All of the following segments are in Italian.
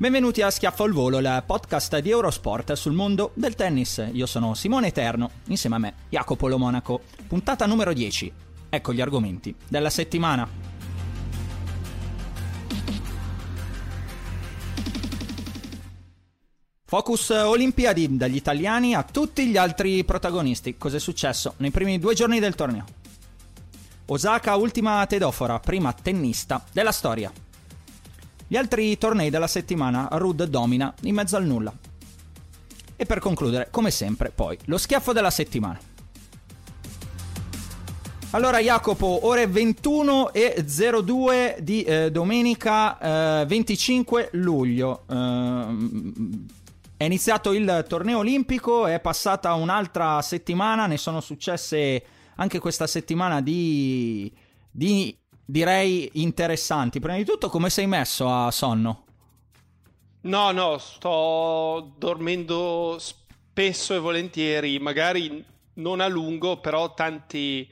Benvenuti a Schiaffo al Volo, il podcast di Eurosport sul mondo del tennis. Io sono Simone Eterno, insieme a me Jacopo Lo Monaco. Puntata numero 10. Ecco gli argomenti della settimana. Focus Olimpiadi dagli italiani a tutti gli altri protagonisti. Cos'è successo nei primi due giorni del torneo? Osaka, ultima tedofora, prima tennista della storia. Gli altri tornei della settimana Rud domina in mezzo al nulla. E per concludere, come sempre, poi lo schiaffo della settimana. Allora Jacopo, ore 21 e 02 di eh, domenica eh, 25 luglio. Eh, è iniziato il torneo olimpico, è passata un'altra settimana, ne sono successe anche questa settimana di, di direi interessanti. Prima di tutto, come sei messo a sonno? No, no, sto dormendo spesso e volentieri, magari non a lungo, però tanti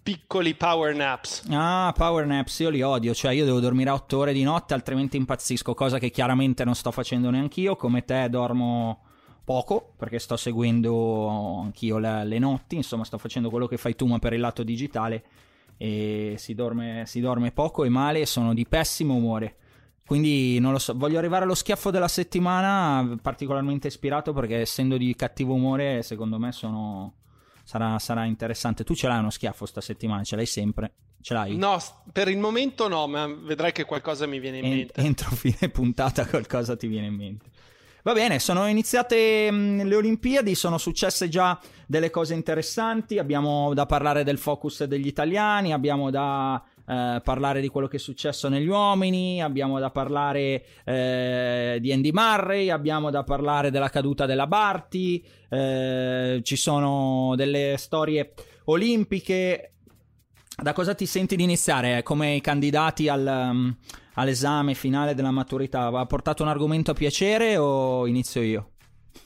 piccoli power naps. Ah, power naps, io li odio, cioè io devo dormire 8 ore di notte, altrimenti impazzisco, cosa che chiaramente non sto facendo neanch'io, come te dormo poco, perché sto seguendo anch'io le, le notti, insomma sto facendo quello che fai tu ma per il lato digitale e si dorme, si dorme poco e male e sono di pessimo umore. Quindi non lo so, voglio arrivare allo schiaffo della settimana particolarmente ispirato perché essendo di cattivo umore secondo me sono... sarà, sarà interessante. Tu ce l'hai uno schiaffo sta settimana, ce l'hai sempre? Ce l'hai? No, per il momento no, ma vedrai che qualcosa mi viene in en- mente. Entro fine puntata qualcosa ti viene in mente. Va bene, sono iniziate mh, le Olimpiadi, sono successe già delle cose interessanti, abbiamo da parlare del focus degli italiani, abbiamo da eh, parlare di quello che è successo negli uomini, abbiamo da parlare eh, di Andy Murray, abbiamo da parlare della caduta della Barty, eh, ci sono delle storie olimpiche. Da cosa ti senti di iniziare? Come i candidati al... Um, all'esame finale della maturità, ha portato un argomento a piacere o inizio io?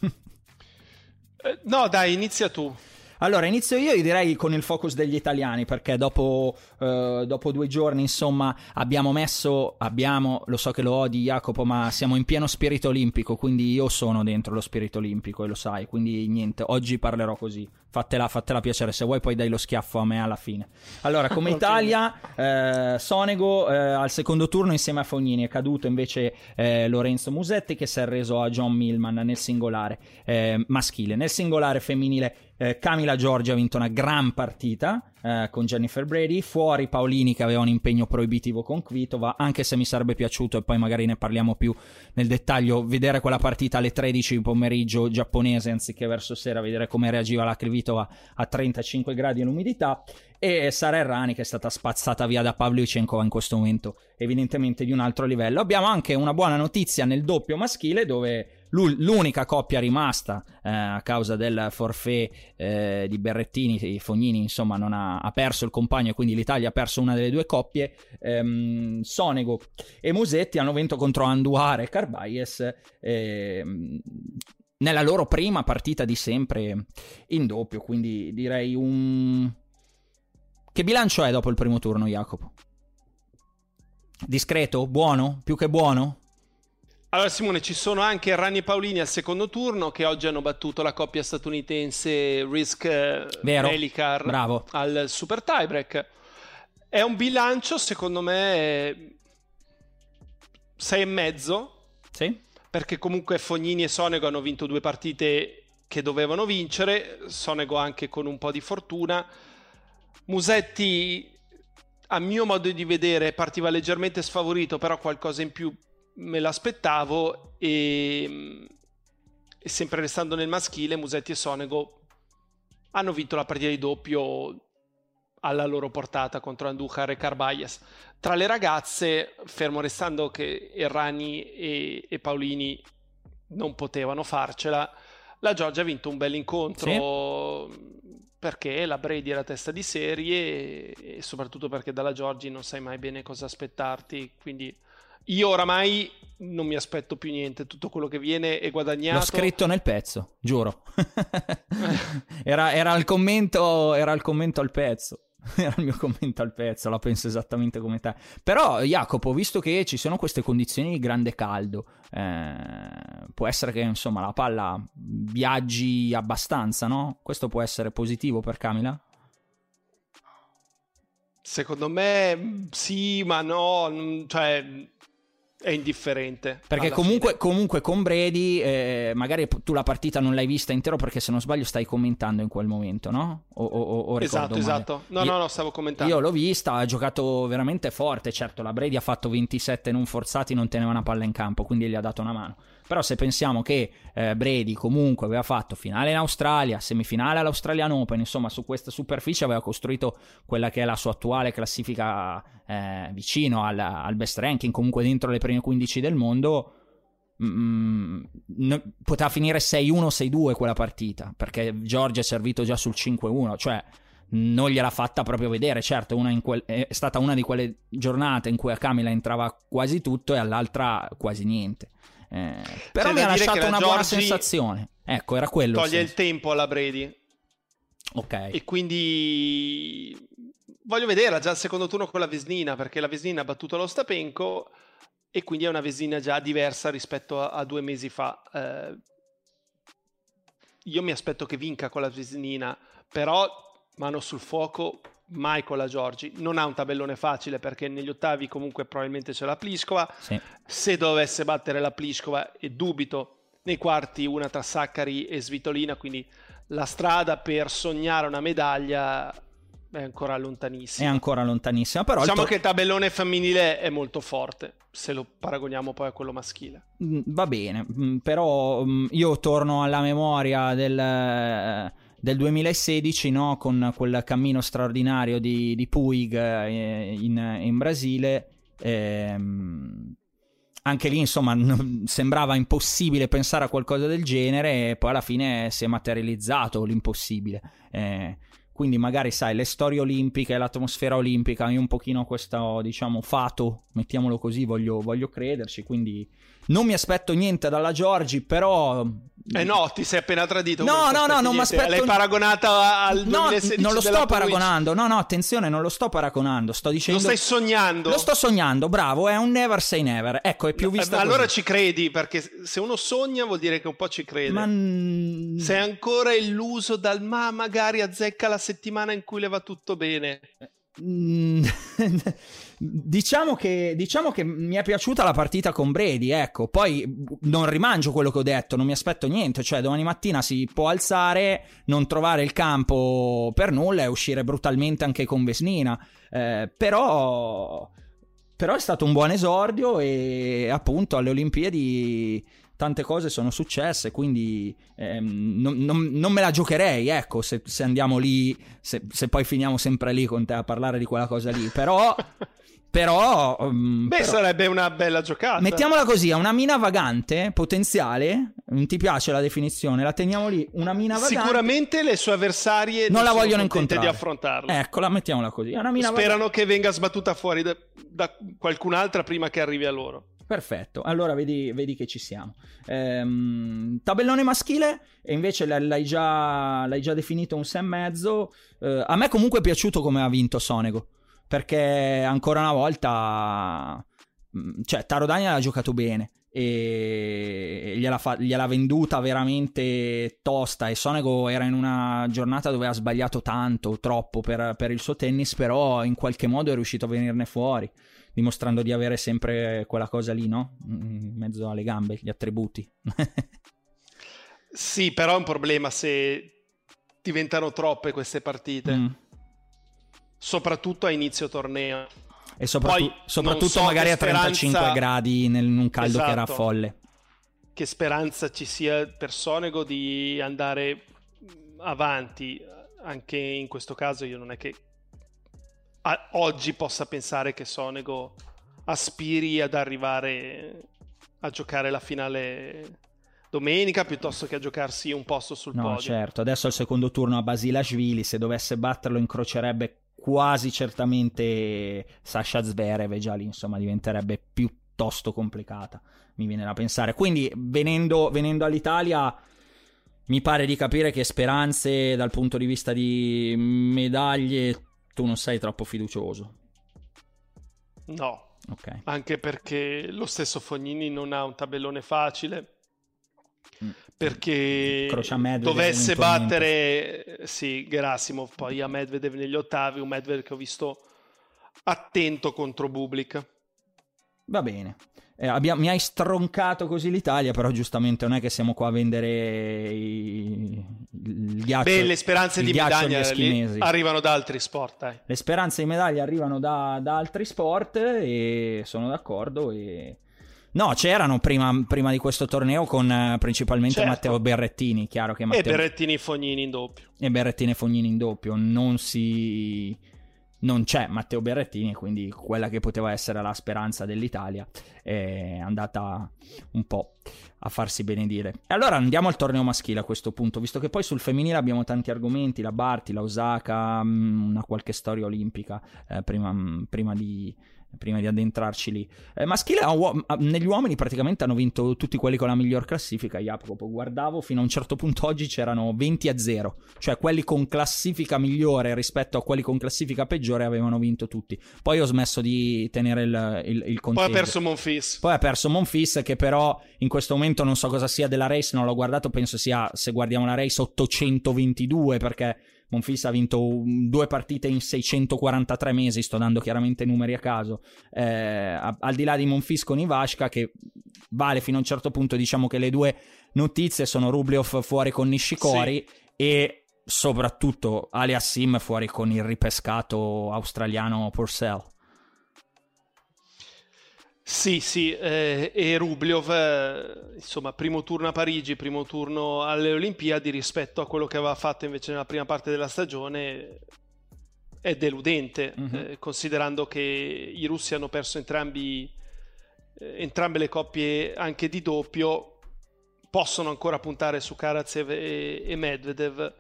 eh, no, dai, inizia tu. Allora, inizio io, io direi con il focus degli italiani, perché dopo, eh, dopo, due giorni, insomma, abbiamo messo, abbiamo, lo so che lo odi Jacopo, ma siamo in pieno spirito olimpico, quindi io sono dentro lo spirito olimpico e lo sai, quindi niente, oggi parlerò così. Fatela, fatela piacere, se vuoi poi dai lo schiaffo a me alla fine. Allora, come Italia, eh, Sonego eh, al secondo turno insieme a Fognini, è caduto invece eh, Lorenzo Musetti che si è reso a John Millman nel singolare eh, maschile. Nel singolare femminile eh, Camila Giorgi ha vinto una gran partita eh, con Jennifer Brady, fuori Paolini che aveva un impegno proibitivo con Kvitova, anche se mi sarebbe piaciuto e poi magari ne parliamo più nel dettaglio, vedere quella partita alle 13 pomeriggio giapponese anziché verso sera, vedere come reagiva la Kvitova a 35 gradi e l'umidità e Sara Errani che è stata spazzata via da Pavlyuchenkova in questo momento evidentemente di un altro livello. Abbiamo anche una buona notizia nel doppio maschile dove l'unica coppia rimasta eh, a causa del forfait eh, di Berrettini Fognini insomma non ha, ha, perso il compagno e quindi l'Italia ha perso una delle due coppie ehm, Sonego e Musetti hanno vinto contro Anduare e Carbaies ehm, nella loro prima partita di sempre in doppio quindi direi un che bilancio è dopo il primo turno Jacopo? Discreto? Buono? Più che buono? Allora Simone, ci sono anche Rani e Paolini al secondo turno che oggi hanno battuto la coppia statunitense Risk eh. Melicar Bravo. al super tiebreak. È un bilancio, secondo me, 6 e mezzo, Sì? perché comunque Fognini e Sonego hanno vinto due partite che dovevano vincere, Sonego anche con un po' di fortuna. Musetti, a mio modo di vedere, partiva leggermente sfavorito, però qualcosa in più me l'aspettavo e, e sempre restando nel maschile, Musetti e Sonego hanno vinto la partita di doppio alla loro portata contro Andujar e Carbayes. Tra le ragazze, fermo restando che Errani e, e Paolini non potevano farcela, la Giorgia ha vinto un bel incontro perché la Brady era testa di serie e, e soprattutto perché dalla Giorgi non sai mai bene cosa aspettarti, quindi io oramai non mi aspetto più niente, tutto quello che viene è guadagnato. L'ho scritto nel pezzo, giuro. era, era, il commento, era il commento al pezzo. Era il mio commento al pezzo, la penso esattamente come te. Però, Jacopo, visto che ci sono queste condizioni di grande caldo, eh, può essere che insomma la palla viaggi abbastanza, no? Questo può essere positivo per Camila? Secondo me sì, ma no, cioè è indifferente. Perché comunque, comunque, con Brady, eh, magari tu la partita non l'hai vista intero perché se non sbaglio stai commentando in quel momento, no? O, o, o esatto, male. esatto. No, io, no, no, stavo commentando. Io l'ho vista, ha giocato veramente forte. Certo, la Brady ha fatto 27 non forzati, non teneva una palla in campo, quindi gli ha dato una mano. Però se pensiamo che eh, Brady comunque aveva fatto finale in Australia, semifinale all'Australian Open, insomma su questa superficie aveva costruito quella che è la sua attuale classifica eh, vicino al, al, best ranking, comunque dentro le prime 15 del mondo, mm, no, poteva finire 6-1, 6-2 quella partita, perché Giorgia è servito già sul 5-1, cioè non gliel'ha fatta proprio vedere. Certo, quel, è stata una di quelle giornate in cui a Camila entrava quasi tutto e all'altra quasi niente. Eh, però C'è mi ha lasciato una buona sensazione. Ecco, era quello. Toglie il, il tempo alla Brady. Ok. E quindi voglio vederla già al secondo turno con la Vesnina, perché la Vesnina ha battuto lo Stapenco e quindi è una Vesnina già diversa rispetto a, a due mesi fa. Eh, io mi aspetto che vinca con la Vesnina, però mano sul fuoco con la Giorgi. Non ha un tabellone facile perché negli ottavi comunque probabilmente c'è la Pliskova. Sì. Se dovesse battere la Pliskova, e dubito, nei quarti una tra Saccari e Svitolina, quindi la strada per sognare una medaglia è ancora lontanissima. È ancora lontanissima, però... Diciamo to- che il tabellone femminile è molto forte, se lo paragoniamo poi a quello maschile. Mm, va bene, mm, però mm, io torno alla memoria del del 2016 no? con quel cammino straordinario di, di Puig eh, in, in, Brasile. Ehm, anche lì, insomma, n- sembrava impossibile pensare a qualcosa del genere, e poi alla fine si è materializzato l'impossibile. Eh, quindi, magari, sai, le storie olimpiche, l'atmosfera olimpica, io un pochino questo, diciamo, fato, mettiamolo così, voglio, voglio crederci. Quindi, non mi aspetto niente dalla Giorgi, però eh no, ti sei appena tradito. No, no, no, non mi aspetto. L'hai paragonata al no, 2016 non lo sto paragonando. No, no, attenzione, non lo sto paragonando. Sto dicendo. Lo stai sognando? Lo sto sognando, bravo. È un never say never. Ecco, è più vista. No, allora così. ci credi, perché se uno sogna vuol dire che un po' ci crede. Ma. Sei ancora illuso dal ma magari azzecca la settimana in cui le va tutto bene. Mm, diciamo, che, diciamo che mi è piaciuta la partita con Brady, ecco. Poi non rimangio quello che ho detto, non mi aspetto niente. Cioè, domani mattina si può alzare, non trovare il campo per nulla e uscire brutalmente anche con Vesnina. Eh, però, però è stato un buon esordio e appunto alle Olimpiadi tante cose sono successe, quindi ehm, non, non, non, me la giocherei, ecco, se, se andiamo lì, se, se, poi finiamo sempre lì con te a parlare di quella cosa lì, però... Però, um, Beh, però, sarebbe una bella giocata. Mettiamola così: è una mina vagante potenziale. Non ti piace la definizione? La teniamo lì. Una mina vagante. Sicuramente le sue avversarie non, non la vogliono incontrare. di affrontarla. Ecco, la mettiamola così. È una mina Sperano vagante. che venga sbattuta fuori da, da qualcun'altra prima che arrivi a loro. Perfetto, allora vedi, vedi che ci siamo. Ehm, tabellone maschile, e invece l'hai già, l'hai già definito un 6,5. Eh, a me comunque è piaciuto come ha vinto Sonego, perché ancora una volta mm, cioè Taro Daniel ha giocato bene e gliela, fa- gliela, venduta veramente tosta e Sonego era in una giornata dove ha sbagliato tanto, troppo per, per, il suo tennis, però in qualche modo è riuscito a venirne fuori, dimostrando di avere sempre quella cosa lì, no? In mezzo alle gambe, gli attributi. sì, però è un problema se diventano troppe queste partite, mm. soprattutto a inizio torneo. E soprattutto, soprattutto so magari a 35 speranza... gradi nel, in un caldo esatto. che era esatto. folle. Che speranza ci sia per Sonego di andare avanti. Anche in questo caso io non è che a, oggi possa pensare che Sonego aspiri ad arrivare a giocare la finale domenica piuttosto che a giocarsi un posto sul no, podio. No, certo. Adesso al secondo turno a Basilashvili, se dovesse batterlo incrocerebbe quasi certamente Sasha Zverev già lì insomma diventerebbe piuttosto complicata, mi viene da pensare. Quindi venendo, venendo all'Italia mi pare di capire che speranze dal punto di vista di medaglie tu non sei troppo fiducioso. No. Okay. Anche perché lo stesso Fognini non ha un tabellone facile Mm. perché dovesse battere sì, Gerasimov poi a Medvedev negli ottavi, un Medvedev che ho visto attento contro Bublik. Va bene. Eh, abbiamo, mi hai stroncato così l'Italia, però giustamente non è che siamo qua a vendere i, il ghiaccio. Beh, le speranze di medaglia arrivano da altri sport. Dai. Le speranze di medaglia arrivano da, da altri sport e sono d'accordo e No, c'erano prima, prima, di questo torneo con uh, principalmente certo. Matteo Berrettini, chiaro che Matteo... E Berrettini e Fognini in doppio. E Berrettini e Fognini in doppio, non si... Non c'è Matteo Berrettini, quindi quella che poteva essere la speranza dell'Italia è andata un po' a farsi benedire. E allora andiamo al torneo maschile a questo punto, visto che poi sul femminile abbiamo tanti argomenti, la Barti, la Osaka, mm, una qualche storia olimpica eh, prima, mm, prima di prima di addentrarci lì. Eh, maschile negli uomini praticamente hanno vinto tutti quelli con la miglior classifica. Jacopo, guardavo fino a un certo punto oggi c'erano 20 a 0, cioè quelli con classifica migliore rispetto a quelli con classifica peggiore avevano vinto tutti. Poi ho smesso di tenere il, il, il conteggio. Poi ha perso Monfis. Poi ha perso Monfis che però in questo momento non so cosa sia della race, non l'ho guardato, penso sia se guardiamo la race 822 perché Monfils ha vinto due partite in 643 mesi, sto dando chiaramente numeri a caso, eh, al di là di Monfils con Ivashka che vale fino a un certo punto, diciamo che le due notizie sono Rubliov fuori con Nishikori sì. e soprattutto Aliassim fuori con il ripescato australiano Purcell. Sì, sì, eh, e Rubliov, eh, insomma, primo turno a Parigi, primo turno alle Olimpiadi rispetto a quello che aveva fatto invece nella prima parte della stagione è deludente, mm-hmm. eh, considerando che i russi hanno perso entrambi, eh, entrambe le coppie anche di doppio, possono ancora puntare su Karatsev e, e Medvedev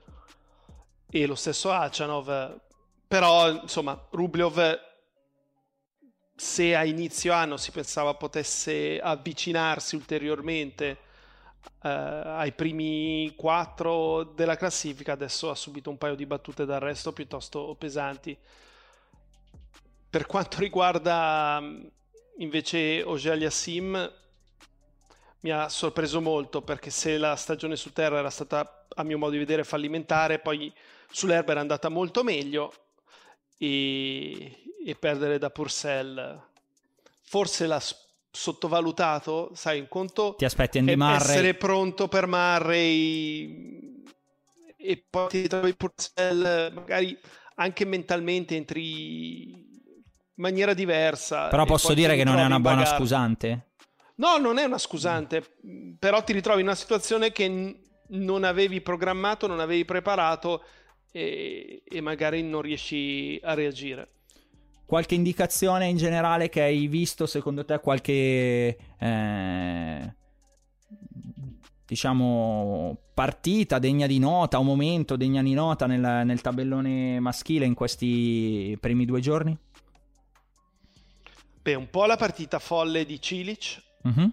e lo stesso Achanov, però insomma Rubliov se a inizio anno si pensava potesse avvicinarsi ulteriormente eh, ai primi quattro della classifica, adesso ha subito un paio di battute d'arresto piuttosto pesanti. Per quanto riguarda invece Ogelia Sim, mi ha sorpreso molto perché se la stagione su terra era stata a mio modo di vedere fallimentare, poi sull'erba era andata molto meglio e, e perdere da Purcell. Forse l'ha sottovalutato, sai, un conto ti aspetti Andy Murray? essere pronto per Murray e poi ti trovi Purcell magari anche mentalmente entri in maniera diversa però posso dire che non è una buona scusante? No non è una scusante però ti ritrovi in una situazione che n- non avevi programmato non avevi preparato e, e magari non riesci a reagire qualche indicazione in generale che hai visto, secondo te, qualche eh, diciamo partita degna di nota, un momento degna di nota nel, nel tabellone maschile in questi primi due giorni? Beh, un po' la partita folle di Cilic, uh-huh.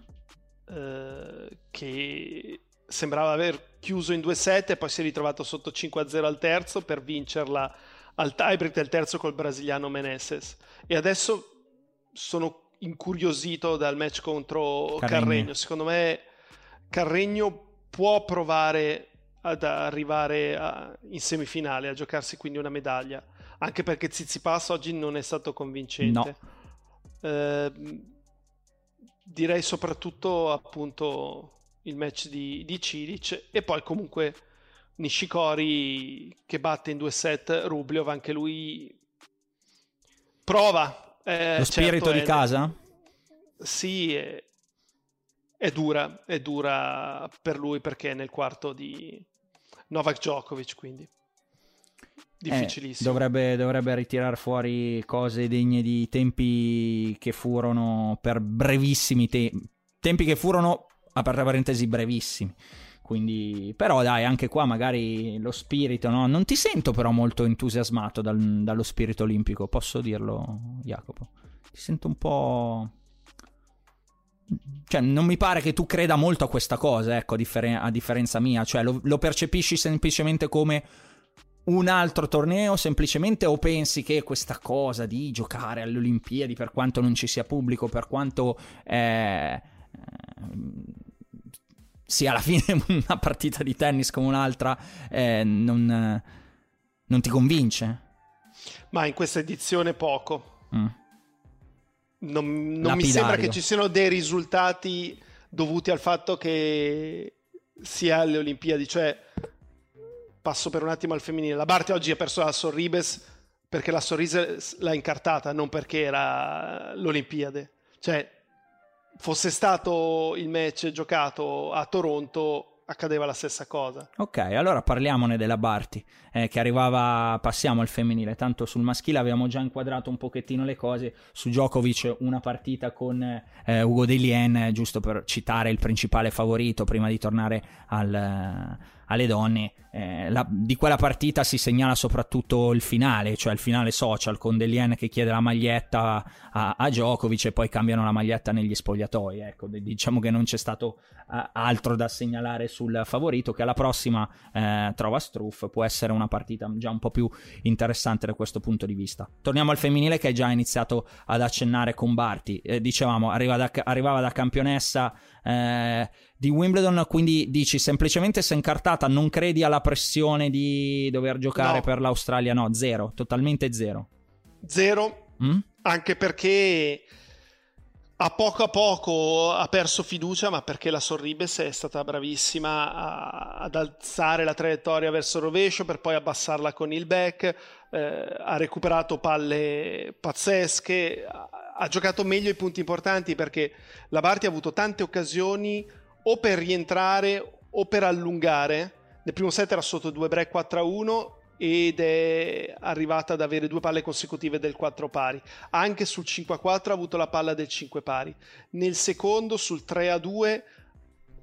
eh, che sembrava aver chiuso in 2-7 e poi si è ritrovato sotto 5-0 al terzo per vincerla al tiebreak del terzo col brasiliano Meneses e adesso sono incuriosito dal match contro Carregno. Carregno. Secondo me Carregno può provare ad arrivare a- in semifinale, a giocarsi quindi una medaglia, anche perché Zizipas oggi non è stato convincente. Eh, direi soprattutto appunto il match di, di Cilic e poi comunque Nishikori che batte in due set Rublev, anche lui prova. Eh, Lo spirito certo, di è- casa? Sì, è, è dura, è dura per lui perché è nel quarto di Novak Djokovic, quindi Eh, difficilissimo. dovrebbe, dovrebbe ritirare fuori cose degne di tempi che furono per brevissimi tempi. Tempi che furono, aperta parentesi, brevissimi. Quindi, però dai, anche qua magari lo spirito, no? Non ti sento però molto entusiasmato dal- dallo spirito olimpico, posso dirlo, Jacopo? Ti sento un po'... Cioè, non mi pare che tu creda molto a questa cosa, ecco, a, differen- a differenza mia. Cioè, lo, lo percepisci semplicemente come un altro torneo, semplicemente, o pensi che questa cosa di giocare alle Olimpiadi, per quanto non ci sia pubblico, per quanto eh, sia alla fine una partita di tennis come un'altra, eh, non, non ti convince? Ma in questa edizione poco. Mm. Non, non mi sembra che ci siano dei risultati dovuti al fatto che sia alle Olimpiadi, cioè passo per un attimo al femminile. La Barty oggi ha perso la Sorribes perché la Sorribes l'ha incartata, non perché era l'Olimpiade. Cioè, fosse stato il match giocato a Toronto, accadeva la stessa cosa. Ok, allora parliamone della Barty, eh, che arrivava, passiamo al femminile, tanto sul maschile abbiamo già inquadrato un pochettino le cose, su Djokovic una partita con eh, Ugo Delien, eh, giusto per citare il principale favorito prima di tornare al, alle donne, eh, la- di quella partita si segnala soprattutto il finale, cioè il finale social con Delien che chiede la maglietta a, a Djokovic e poi cambiano la maglietta negli spogliatoi, ecco, diciamo che non c'è stato eh, altro da segnalare sul favorito che alla prossima eh, trova Struff. Può essere una partita già un po' più interessante da questo punto di vista. Torniamo al femminile che hai già iniziato ad accennare con Barty. Eh, dicevamo arriva da- arrivava da campionessa eh, di Wimbledon quindi dici semplicemente se incartata non credi alla pressione di dover giocare No. per l'Australia no zero totalmente zero Zero, Mm? anche perché a poco a poco ha perso fiducia, ma perché la Sorribes è stata bravissima a- ad alzare la traiettoria verso il rovescio per poi abbassarla con il back, eh, ha recuperato palle pazzesche, ha, ha giocato meglio i punti importanti perché la Barty ha avuto tante occasioni o per rientrare o per allungare. Nel primo set era sotto 2 break 4 a 1 ed è arrivata ad avere due palle consecutive del 4 pari. Anche sul 5 a 4 ha avuto la palla del 5 pari. Nel secondo, sul 3 a 2,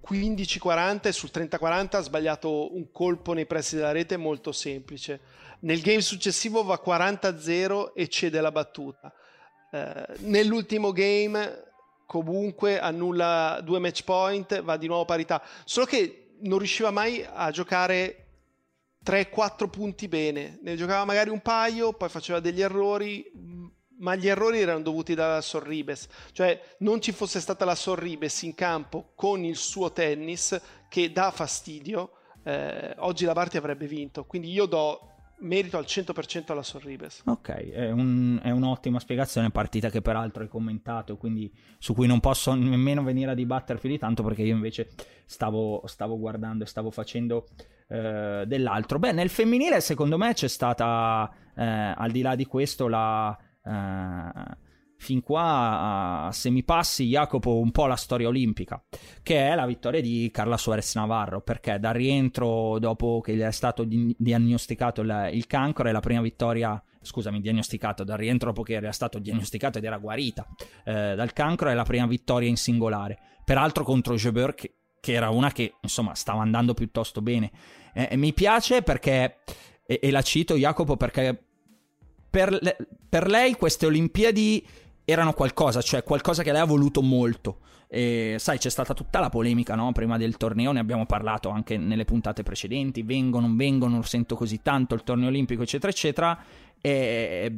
15-40 e sul 30-40 ha sbagliato un colpo nei pressi della rete molto semplice. Nel game successivo va 40-0 e cede la battuta. Eh, nell'ultimo game comunque annulla due match point, va di nuovo a parità. Solo che non riusciva mai a giocare 3-4 punti bene. Ne giocava magari un paio, poi faceva degli errori, ma gli errori erano dovuti dalla Sorribes. Cioè, non ci fosse stata la Sorribes in campo con il suo tennis che dà fastidio, eh, oggi la Barty avrebbe vinto. Quindi io do merito al 100% alla Sorribes. Ok, è, un- è un'ottima spiegazione, partita che peraltro hai commentato, quindi su cui non posso nemmeno venire a dibattere più di tanto perché io invece stavo, stavo guardando e stavo facendo eh, dell'altro. Beh, nel femminile secondo me c'è stata, eh, al di là di questo, la... eh, fin qua a semipassi Jacopo un po' la storia olimpica che è la vittoria di Carla Suarez Navarro perché dal rientro dopo che gli è stato di- diagnosticato il, il cancro è la prima vittoria scusami diagnosticato dal rientro dopo che era stato diagnosticato ed era guarita eh, dal cancro è la prima vittoria in singolare peraltro contro Jebeur che, che era una che insomma stava andando piuttosto bene Eh, mi piace perché e, e la cito Jacopo perché per, le- per lei queste Olimpiadi erano qualcosa, cioè qualcosa che lei ha voluto molto. E, sai, c'è stata tutta la polemica no? prima del torneo, ne abbiamo parlato anche nelle puntate precedenti, vengo, non vengo, non sento così tanto il torneo olimpico, eccetera, eccetera. E,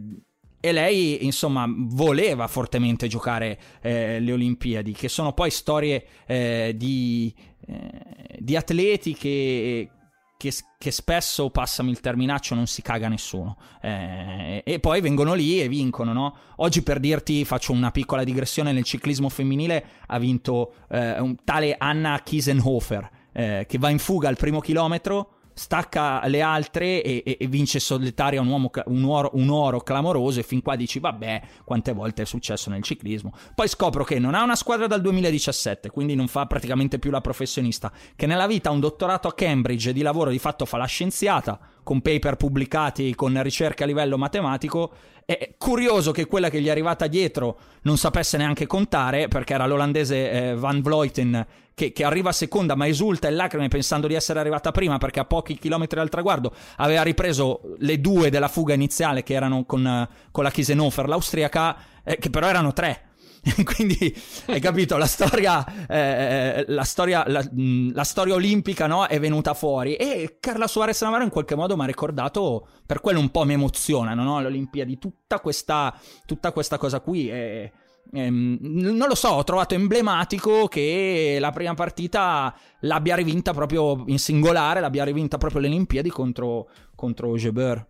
e lei, insomma, voleva fortemente giocare eh, le Olimpiadi, che sono poi storie eh, di, eh, di, atleti che, che, che, spesso, passami il terminaccio, non si caga nessuno. Eh, e poi vengono lì e vincono, no? Oggi, per dirti, faccio una piccola digressione, nel ciclismo femminile ha vinto eh, un tale Anna Kiesenhofer, eh, che va in fuga al primo chilometro stacca le altre e, e, e vince solitaria un, uomo, un, oro, un, oro, clamoroso e fin qua dici vabbè quante volte è successo nel ciclismo? Poi scopro che non ha una squadra dal 2017 quindi non fa praticamente più la professionista che nella vita ha un dottorato a Cambridge di lavoro di fatto fa la scienziata con paper pubblicati con ricerche a livello matematico è curioso che quella che gli è arrivata dietro non sapesse neanche contare perché era l'olandese eh, Van Vleuten che, che, arriva seconda ma esulta in lacrime pensando di essere arrivata prima perché a pochi chilometri dal traguardo aveva ripreso le due della fuga iniziale che erano con, con la Kiesenhofer, l'austriaca, eh, che però erano tre. Quindi hai capito, la storia, eh, la, storia la, la, storia olimpica no, è venuta fuori e Carla Suarez Navarro in qualche modo mi ha ricordato, per quello un po' mi emozionano no, le Olimpiadi, tutta questa, tutta questa cosa qui. E, Ehm, non lo so, ho trovato emblematico che la prima partita l'abbia rivinta proprio in singolare, l'abbia rivinta proprio le Olimpiadi contro, contro Jebeur.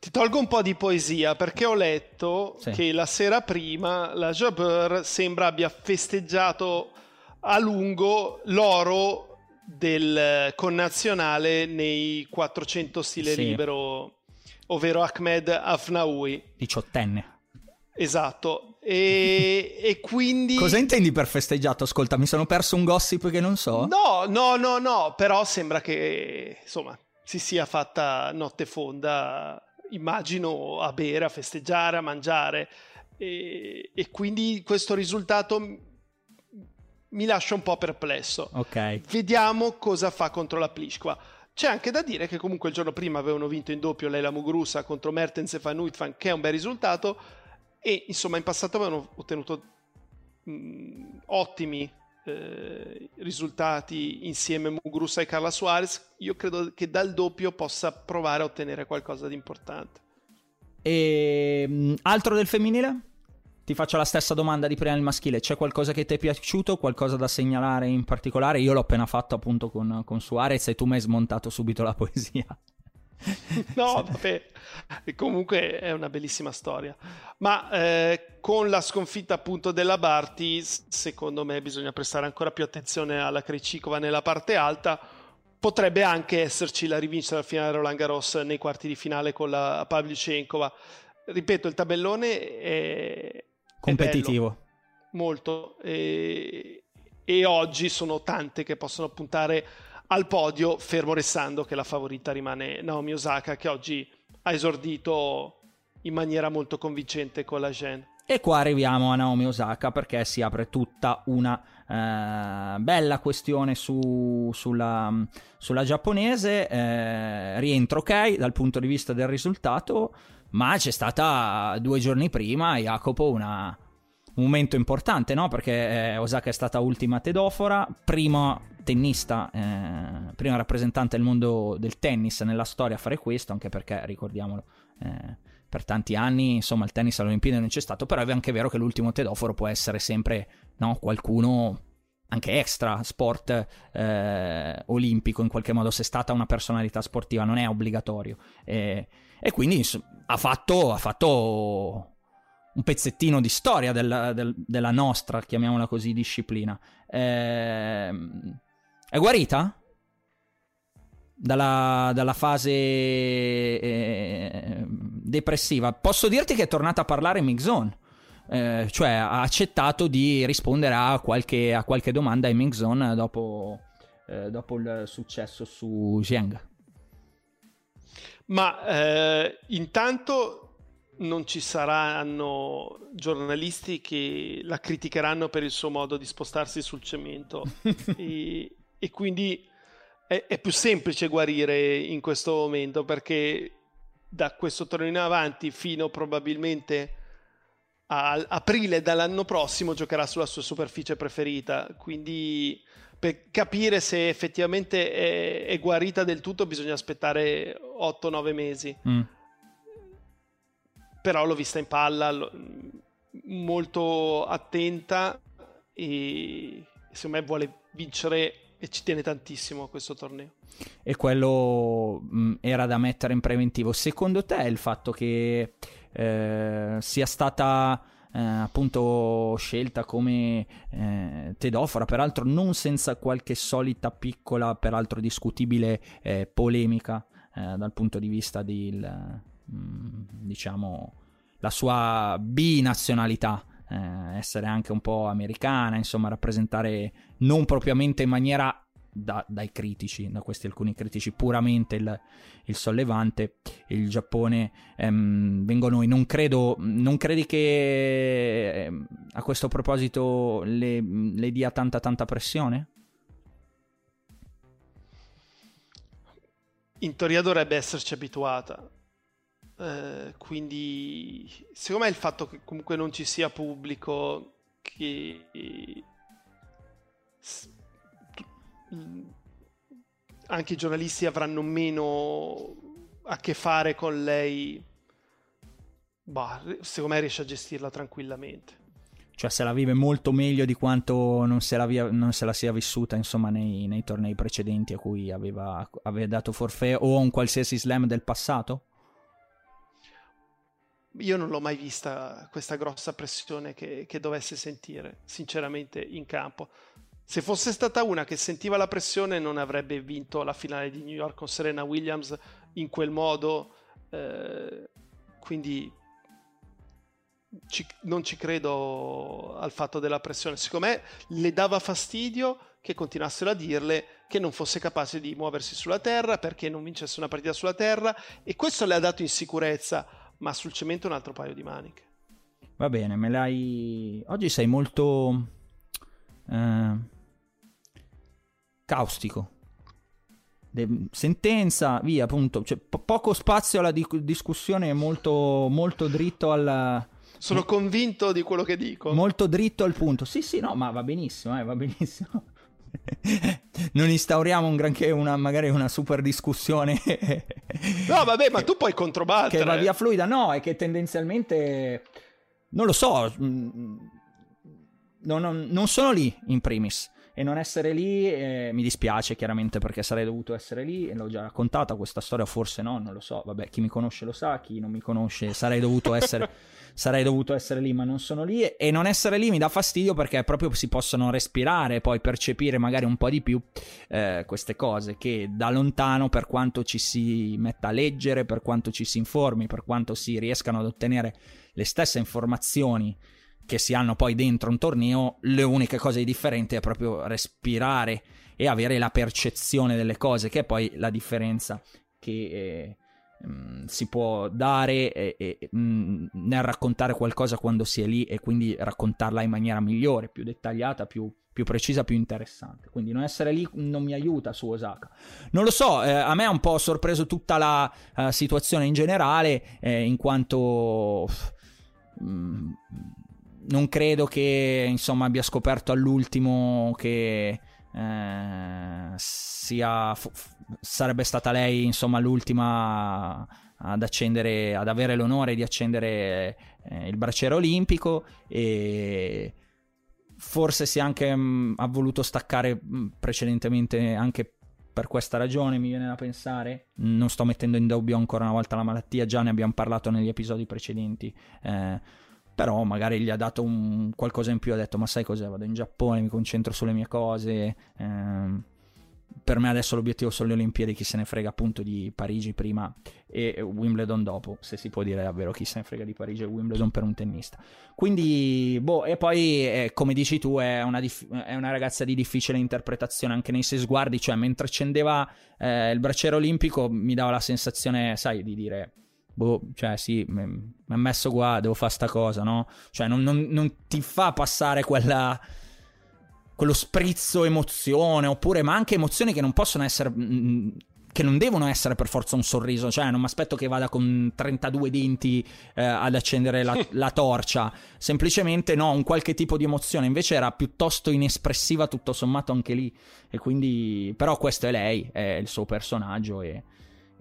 Ti tolgo un po' di poesia perché ho letto sì. che la sera prima la Jabeur sembra abbia festeggiato a lungo l'oro del connazionale nei 400 stile sì. libero, ovvero Ahmed Afnaoui. Diciottenne. Esatto, e, e, quindi... Cosa intendi per festeggiato? Ascolta, mi sono perso un gossip che non so. No, no, no, no, però sembra che, insomma, si sia fatta notte fonda, immagino, a bere, a festeggiare, a mangiare. E, e quindi questo risultato mi lascia un po' perplesso. Ok. Vediamo cosa fa contro la Pliskva. C'è anche da dire che comunque il giorno prima avevano vinto in doppio Leila Muguruza contro Mertens e Van Uitvan, che è un bel risultato e insomma in passato avevano ottenuto mh, ottimi eh, risultati insieme Muguruza e Carla Suarez io credo che dal doppio possa provare a ottenere qualcosa di importante e mh, altro del femminile? Ti faccio la stessa domanda di prima del maschile. C'è qualcosa che ti è piaciuto? Qualcosa da segnalare in particolare? Io l'ho appena fatto appunto con, con Suarez e tu mi hai smontato subito la poesia. no, vabbè, comunque è una bellissima storia. Ma eh, con la sconfitta appunto della Barti, secondo me bisogna prestare ancora più attenzione alla Krejcikova nella parte alta. Potrebbe anche esserci la rivincita del finale Roland Garros nei quarti di finale con la Pavlyuchenkova. Ripeto, il tabellone è competitivo. È molto. E, e oggi sono tante che possono puntare al podio, fermo restando che la favorita rimane Naomi Osaka, che oggi ha esordito in maniera molto convincente con la Gen. E qua arriviamo a Naomi Osaka perché si apre tutta una eh, bella questione su, sulla, sulla, giapponese. Eh, rientro ok dal punto di vista del risultato, ma c'è stata due giorni prima, Jacopo, una, un momento importante, no? Perché eh, Osaka è stata ultima tedofora, prima tennista, eh, prima rappresentante del mondo del tennis nella storia a fare questo, anche perché, ricordiamolo, eh, per tanti anni, insomma, il tennis alle Olimpiadi non c'è stato, però è anche vero che l'ultimo tedoforo può essere sempre, no? Qualcuno anche extra sport eh, olimpico in qualche modo se è stata una personalità sportiva non è obbligatorio e, e quindi ha fatto, ha fatto un pezzettino di storia del, del, della nostra, chiamiamola così, disciplina. Eh, è guarita? Dalla, dalla fase eh, depressiva. Posso dirti che è tornata a parlare Mixon. Eh, cioè ha accettato di rispondere a qualche, a qualche domanda in Mixon dopo, eh, dopo il successo su Zheng. Ma eh, intanto non ci saranno giornalisti che la criticheranno per il suo modo di spostarsi sul cemento. E, e, quindi è, è, più semplice guarire in questo momento perché da questo torneo in avanti fino probabilmente a aprile dall'anno prossimo giocherà sulla sua superficie preferita. Quindi per capire se effettivamente è, è guarita del tutto bisogna aspettare 8-9 mesi. Mm però l'ho vista in palla lo, molto attenta e secondo me vuole vincere e ci tiene tantissimo a questo torneo. E quello mh, era da mettere in preventivo. Secondo te il fatto che eh, sia stata eh, appunto scelta come eh, Tedofora, peraltro non senza qualche solita piccola, peraltro discutibile eh, polemica eh, dal punto di vista del, diciamo, la sua binazionalità. Eh, essere anche un po' americana, insomma, rappresentare non propriamente in maniera da, dai critici, da questi alcuni critici, puramente il, il sollevante, il Giappone ehm, vengono, non credo, non credi che ehm, a questo proposito le, le dia tanta tanta pressione? In teoria dovrebbe esserci abituata, eh, quindi secondo me il fatto che comunque non ci sia pubblico che anche i giornalisti avranno meno a che fare con lei, bah, secondo me riesce a gestirla tranquillamente. Cioè se la vive molto meglio di quanto non se la, via, non se la sia vissuta insomma nei, nei, tornei precedenti a cui aveva, aveva dato forfè o un qualsiasi slam del passato? Io non l'ho mai vista questa grossa pressione che, che dovesse sentire, sinceramente, in campo. Se fosse stata una che sentiva la pressione non avrebbe vinto la finale di New York con Serena Williams in quel modo, eh, quindi ci, non ci credo al fatto della pressione. Secondo me le dava fastidio che continuassero a dirle che non fosse capace di muoversi sulla terra perché non vincesse una partita sulla terra e questo le ha dato insicurezza, ma sul cemento un altro paio di maniche. Va bene, me l'hai... Oggi sei molto... Eh caustico. De- sentenza, via, appunto. Cioè, po- poco spazio alla di- discussione, molto, molto dritto al. Sono convinto di quello che dico. Molto dritto al punto. Sì, sì, no, ma va benissimo, eh, va benissimo. Non instauriamo un granché, una, magari una super discussione. no, vabbè, ma tu puoi controbattere. Che va via fluida, no, è che tendenzialmente. Non lo so. Mm, non, non, non sono lì, in primis e non essere lì eh, mi dispiace chiaramente perché sarei dovuto essere lì e l'ho già raccontata questa storia, forse no, non lo so, vabbè chi mi conosce lo sa, chi non mi conosce sarei dovuto essere, sarei dovuto essere lì ma non sono lì e non essere lì mi dà fastidio perché proprio si possono respirare e poi percepire magari un po' di più eh, queste cose che da lontano per quanto ci si metta a leggere, per quanto ci si informi, per quanto si riescano ad ottenere le stesse informazioni che si hanno poi dentro un torneo, le uniche cose differenti è proprio respirare e avere la percezione delle cose, che è poi la differenza che eh, mh, mm, si può dare eh, eh, mh, nel raccontare qualcosa quando si è lì e quindi raccontarla in maniera migliore, più dettagliata, più, più precisa, più interessante. Quindi non essere lì non mi aiuta su Osaka. Non lo so, eh, a me ha un po' sorpreso tutta la uh, situazione in generale, eh, in quanto... Mh, non credo che insomma abbia scoperto all'ultimo che eh, sia f- sarebbe stata lei insomma l'ultima ad accendere ad avere l'onore di accendere eh, il bracciere olimpico e forse si è anche mh, mm, ha voluto staccare mm, precedentemente anche per questa ragione mi viene da pensare. Non sto mettendo in dubbio ancora una volta la malattia già ne abbiamo parlato negli episodi precedenti eh, però magari gli ha dato un qualcosa in più, ha detto ma sai cos'è, vado in Giappone, mi concentro sulle mie cose, ehm, per me adesso l'obiettivo sono le Olimpiadi, chi se ne frega appunto di Parigi prima e Wimbledon dopo, se si può dire davvero chi se ne frega di Parigi e Wimbledon per un tennista. Quindi, boh, e poi eh, come dici tu è una, dif- è una, ragazza di difficile interpretazione anche nei suoi sguardi, cioè mentre accendeva eh, il bracciere olimpico mi dava la sensazione, sai, di dire boh, cioè sì, mi ha messo qua, devo fare sta cosa, no? Cioè non, non, non ti fa passare quella quello sprizzo emozione, oppure ma anche emozioni che non possono essere mm, che non devono essere per forza un sorriso, cioè non mi aspetto che vada con 32 denti eh, ad accendere la, la, torcia, semplicemente no, un qualche tipo di emozione, invece era piuttosto inespressiva tutto sommato anche lì, e quindi, però questo è lei, è il suo personaggio e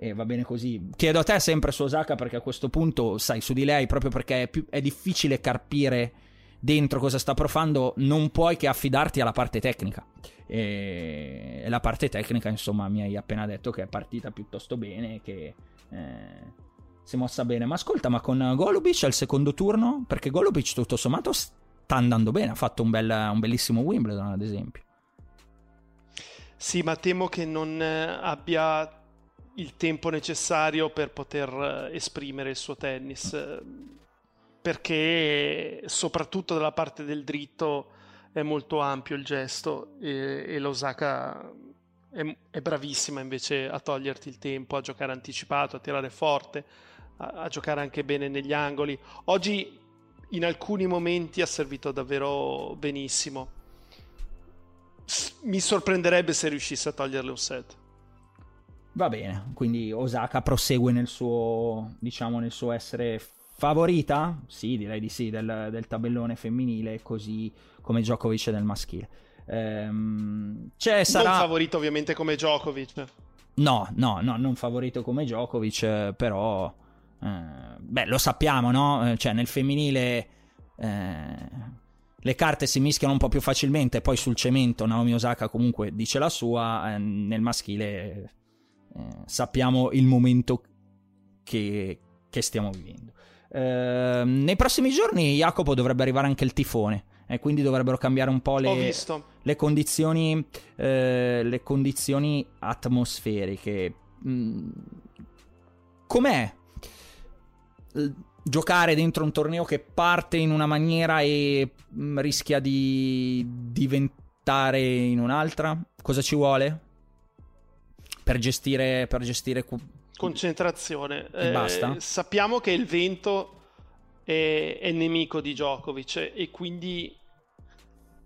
e va bene così. Chiedo a te sempre su Osaka perché a questo punto, sai, su di lei, proprio perché è, più, è difficile carpire dentro cosa sta provando, non puoi che affidarti alla parte tecnica. E la parte tecnica, insomma, mi hai appena detto che è partita piuttosto bene, che eh, si è mossa bene. Ma ascolta, ma con Golubic al secondo turno? Perché Golubic tutto sommato sta andando bene, ha fatto un, bel, un bellissimo Wimbledon ad esempio. Sì, ma temo che non eh, abbia il tempo necessario per poter eh, esprimere il suo tennis eh, perché soprattutto dalla parte del dritto è molto ampio il gesto e, e l'Osaka è, è, bravissima invece a toglierti il tempo, a giocare anticipato, a tirare forte, a, a giocare anche bene negli angoli. Oggi in alcuni momenti ha servito davvero benissimo. Mi sorprenderebbe se riuscisse a toglierle un set. Va bene, quindi Osaka prosegue nel suo, diciamo, nel suo essere favorita? Sì, direi di sì, del, del tabellone femminile, così come Djokovic nel maschile. Ehm, c'è, sarà... Non favorito ovviamente come Djokovic. No, no, no, non favorito come Djokovic, però... Eh, beh, lo sappiamo, no? Eh, cioè, nel femminile... Eh, le carte si mischiano un po' più facilmente, poi sul cemento Naomi Osaka comunque dice la sua, eh, nel maschile eh, sappiamo il momento che, che stiamo vivendo. Eh, nei prossimi giorni Jacopo dovrebbe arrivare anche il tifone e quindi dovrebbero cambiare un po' le, le, condizioni, eh, le condizioni atmosferiche. Mm. Com'è giocare dentro un torneo che parte in una maniera e mm, rischia di diventare in un'altra? Cosa ci vuole? Per gestire, per gestire concentrazione. E eh, basta. Sappiamo che il vento è, è nemico di Djokovic e quindi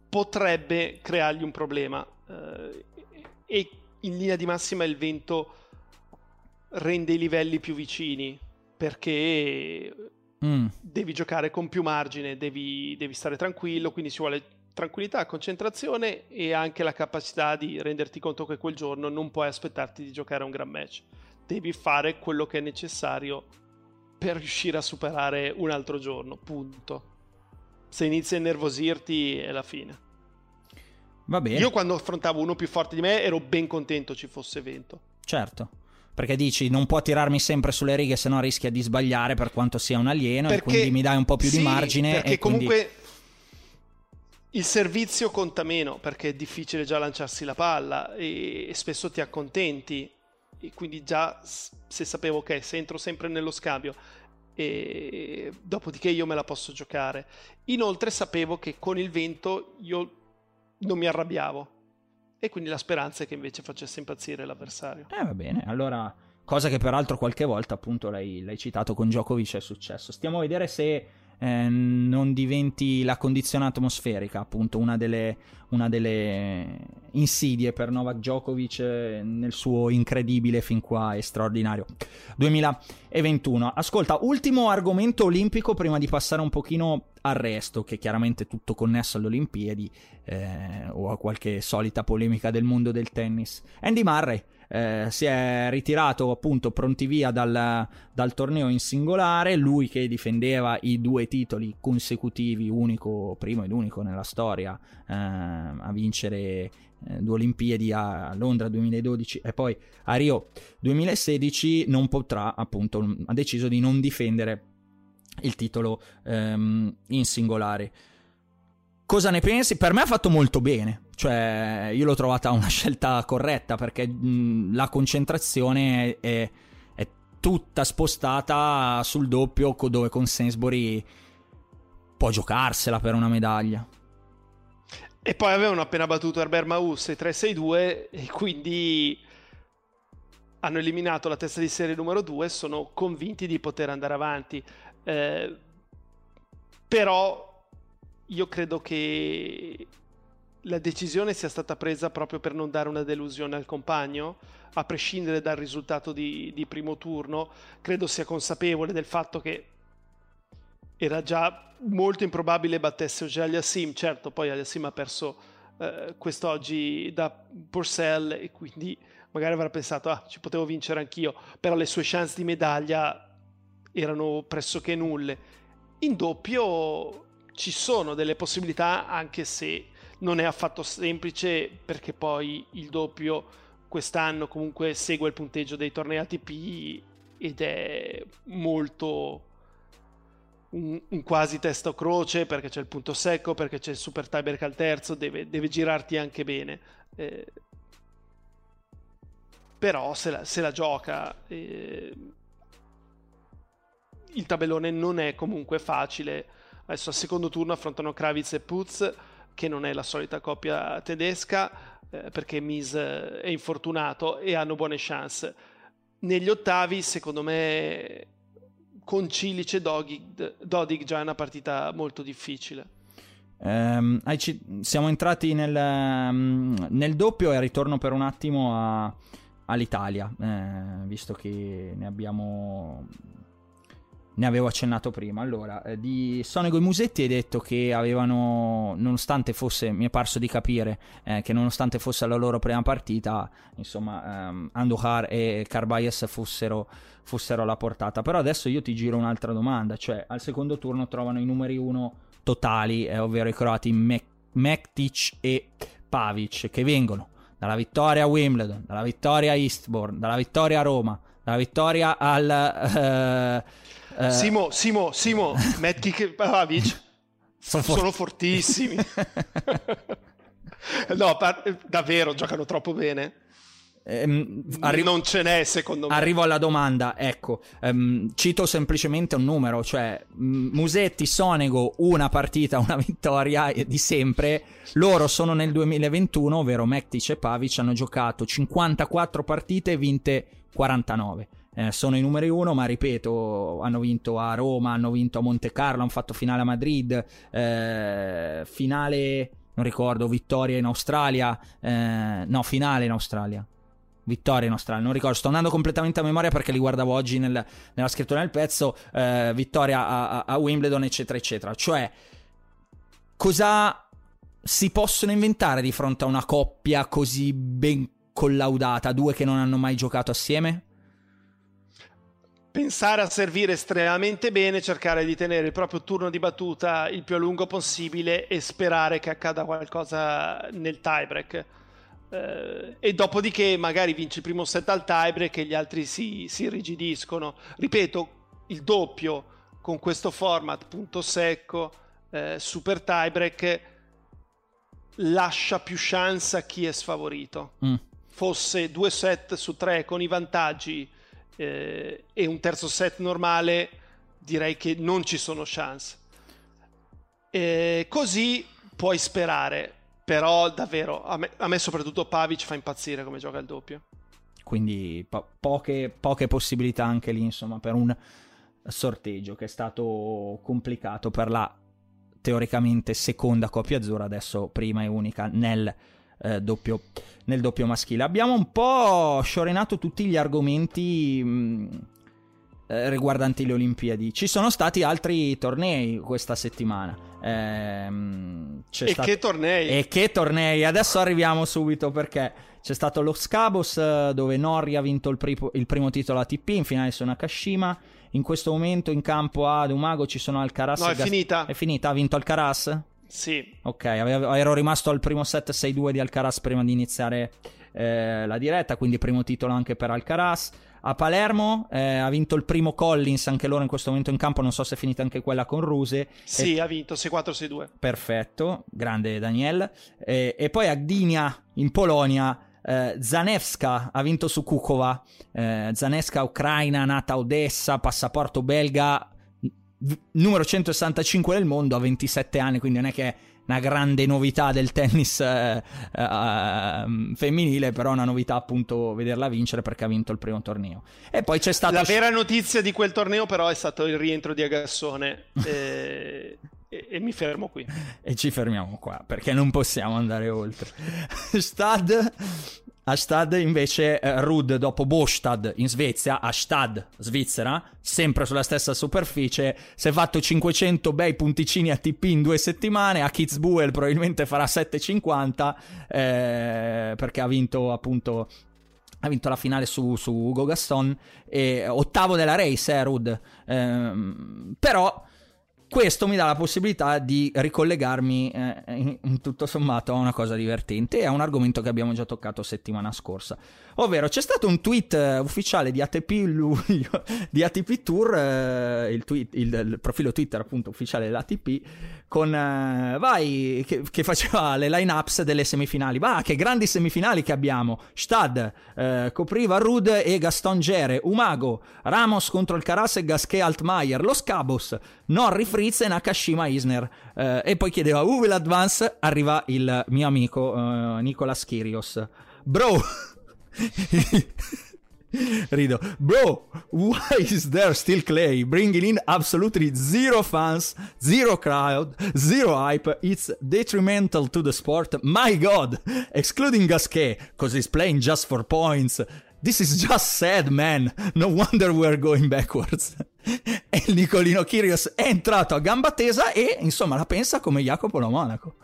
potrebbe creargli un problema. Eh, e in linea di massima il vento rende i livelli più vicini perché mm. devi giocare con più margine, devi, devi stare tranquillo, quindi ci vuole tranquillità, concentrazione e anche la capacità di renderti conto che quel giorno non puoi aspettarti di giocare un gran match. Devi fare quello che è necessario per riuscire a superare un altro giorno, punto. Se inizi a innervosirti è la fine. Va bene. Io quando affrontavo uno più forte di me ero ben contento ci fosse vento. Certo. Perché dici non può tirarmi sempre sulle righe, se no rischia di sbagliare per quanto sia un alieno perché, e quindi mi dai un po' più sì, di margine. Perché quindi... il servizio conta meno perché è difficile già lanciarsi la palla e, spesso ti accontenti. E quindi già se sapevo ok se entro sempre nello scambio e dopodiché io me la posso giocare. Inoltre sapevo che con il vento io non mi arrabbiavo. E quindi la speranza è che invece facesse impazzire l'avversario. Eh va bene. Allora cosa che peraltro qualche volta appunto l'hai, l'hai citato con Djokovic è successo. Stiamo a vedere se eh, non diventi la condizione atmosferica, appunto una delle, una delle insidie per Novak Djokovic eh, nel suo incredibile fin qua e straordinario 2021. Ascolta, ultimo argomento olimpico prima di passare un pochino al resto, che è chiaramente tutto connesso alle Olimpiadi eh, o a qualche solita polemica del mondo del tennis. Andy Murray eh, si è ritirato appunto pronti via dal, dal, torneo in singolare, lui che difendeva i due titoli consecutivi, unico, primo ed unico nella storia eh, a vincere eh, due Olimpiadi a Londra 2012 e poi a Rio 2016 non potrà appunto ha deciso di non difendere il titolo ehm, in singolare cosa ne pensi? Per me ha fatto molto bene. Cioè, io l'ho trovata una scelta corretta perché mh, la concentrazione è, è, tutta spostata sul doppio, dove con Sainsbury può giocarsela per una medaglia. E poi avevano appena battuto Herbert Maus 6-3-6-2 e quindi hanno eliminato la testa di serie numero 2 e sono convinti di poter andare avanti. Eh, però io credo che la decisione sia stata presa proprio per non dare una delusione al compagno, a prescindere dal risultato di, di primo turno. Credo sia consapevole del fatto che era già molto improbabile battesse Oggi Aliassim. Certo, poi Aliassim ha perso eh, quest'oggi da Purcell e quindi magari avrà pensato, ah, ci potevo vincere anch'io, però le sue chance di medaglia erano pressoché nulle. In doppio ci sono delle possibilità, anche se non è affatto semplice, perché poi il doppio quest'anno comunque segue il punteggio dei tornei ATP ed è molto un, un, quasi testo croce perché c'è il punto secco, perché c'è il super tiebreak al terzo, deve, deve girarti anche bene. Eh, però se la, se la gioca. Eh, il tabellone non è comunque facile. Adesso al secondo turno affrontano Kravitz e Putz, che non è la solita coppia tedesca, eh, perché Mies è infortunato e hanno buone chance. Negli ottavi, secondo me, con Cilic e Dodig, Dodig già è una partita molto difficile. Um, siamo entrati nel, um, nel, doppio e ritorno per un attimo a, all'Italia, eh, visto che ne abbiamo ne avevo accennato prima. Allora, eh, di Sonego e Musetti hai detto che avevano, nonostante fosse, mi è parso di capire, eh, che nonostante fosse la loro prima partita, insomma, ehm, Andujar e Carbayes fossero, fossero alla portata. Però adesso io ti giro un'altra domanda, cioè al secondo turno trovano i numeri uno totali, eh, ovvero i croati Mek- Mektic e Pavic, che vengono dalla vittoria a Wimbledon, dalla vittoria a Eastbourne, dalla vittoria a Roma, dalla vittoria al... Eh, eh... Simo, Simo, Simo, Metki e Pavic sono, sono fortissimi. no, par- davvero, giocano troppo bene. Ehm, arri- non ce n'è secondo me. Arrivo alla domanda, ecco, ehm, cito semplicemente un numero, cioè Musetti, Sonego, una partita, una vittoria di sempre, loro sono nel 2021, ovvero Mektic e Pavic hanno giocato 54 partite e vinte 49 eh, sono i numeri uno, ma ripeto, hanno vinto a Roma, hanno vinto a Monte Carlo, hanno fatto finale a Madrid, eh, finale, non ricordo, vittoria in Australia, eh, no, finale in Australia. Vittoria in Australia, non ricordo, sto andando completamente a memoria perché li guardavo oggi nel, nella scrittura del pezzo, eh, vittoria a, a, a Wimbledon, eccetera, eccetera. Cioè, cosa si possono inventare di fronte a una coppia così ben collaudata, due che non hanno mai giocato assieme? Pensare a servire estremamente bene, cercare di tenere il proprio turno di battuta il più a lungo possibile e sperare che accada qualcosa nel tiebreak. Eh, e dopodiché magari vince il primo set al tiebreak e gli altri si, si irrigidiscono. Ripeto, il doppio con questo format punto secco, eh, super tiebreak, lascia più chance a chi è sfavorito. Mm. Fosse due set su tre con i vantaggi eh, e un terzo set normale direi che non ci sono chance. Eh, così puoi sperare, però davvero a me, a me, soprattutto Pavic fa impazzire come gioca il doppio. Quindi po- poche, poche possibilità anche lì, insomma, per un sorteggio che è stato complicato per la teoricamente seconda coppia azzurra, adesso prima e unica nel eh, doppio, nel doppio maschile. Abbiamo un po' sciorinato tutti gli argomenti mh, mm, eh, riguardanti le Olimpiadi. Ci sono stati altri tornei questa settimana. Ehm, e stato... che tornei? E che tornei? Adesso arriviamo subito perché c'è stato lo Scabos eh, dove Norri ha vinto il, pri- il primo titolo ATP in finale su Nakashima. In questo momento in campo a Dumago ci sono Alcaraz. No, è Gas- finita. È finita, ha vinto Alcaraz? Sì. Ok, avevo, ero rimasto al primo set 6-2 di Alcaraz prima di iniziare eh, la diretta, quindi primo titolo anche per Alcaraz. A Palermo eh, ha vinto il primo Collins, anche loro in questo momento in campo, non so se è finita anche quella con Ruse. Sì, e... ha vinto 6-4-6-2. Perfetto, grande Daniel. E, e poi a Gdynia, in Polonia, eh, Zanevska ha vinto su Kukova. Eh, Zanevska, ucraina, nata a Odessa, passaporto belga, numero 165 del mondo a 27 anni, quindi non è che è una grande novità del tennis eh, eh, femminile, però è una novità appunto vederla vincere perché ha vinto il primo torneo. E poi c'è stata... La vera notizia di quel torneo però è stato il rientro di Agassone. e... E, e, mi fermo qui. E ci fermiamo qua perché non possiamo andare oltre. Stad a Stad invece eh, Rud dopo Bostad in Svezia, a Stad, Svizzera, sempre sulla stessa superficie, si è fatto 500 bei punticini a TP in due settimane, a Kitzbühel probabilmente farà 7,50 eh, perché ha vinto appunto ha vinto la finale su, su Ugo Gaston, e, ottavo della race, eh, Rud. Ehm, però questo mi dà la possibilità di ricollegarmi eh, in, in, tutto sommato a una cosa divertente e a un argomento che abbiamo già toccato settimana scorsa. Ovvero c'è stato un tweet uh, ufficiale di ATP luglio, di ATP Tour, uh, il, tweet, il, il, profilo Twitter appunto ufficiale dell'ATP, con uh, vai che, che, faceva le line-ups delle semifinali. Va, che grandi semifinali che abbiamo! Stad, copriva Rud e Gaston Gere, Umago, Ramos contro il Caras e Gasquet Altmaier, Los Cabos, Norri Fritz e Nakashima Isner. e poi chiedeva, who will advance? Arriva il mio amico Nicolas Kyrgios. Bro! Rido. Bro, why is there still Clay bringing in absolutely zero fans, zero crowd, zero hype? It's detrimental to the sport. My god! Excluding Gasquet, because he's playing just for points. This is just sad, man. No wonder we're going backwards. e Nicolino Kyrgios è entrato a gamba tesa e, insomma, la pensa come Jacopo Lo Monaco.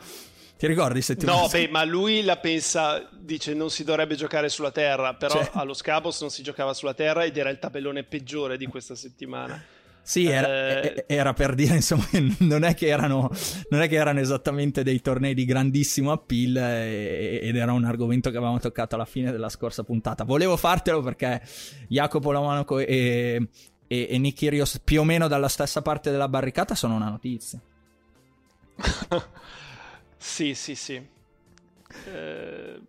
Ti ricordi settimana No, beh, ma lui la pensa, dice non si dovrebbe giocare sulla terra, però cioè... allo Scabos non si giocava sulla terra ed era il tabellone peggiore di questa settimana. Sì, era, eh... era, per dire, insomma, non è, che erano, non è che erano esattamente dei tornei di grandissimo appeal e, ed era un argomento che avevamo toccato alla fine della scorsa puntata. Volevo fartelo perché Jacopo Lamanaco e, e, e Nick Kyrgios più o meno dalla stessa parte della barricata sono una notizia. Sì, sì, sì. Eh...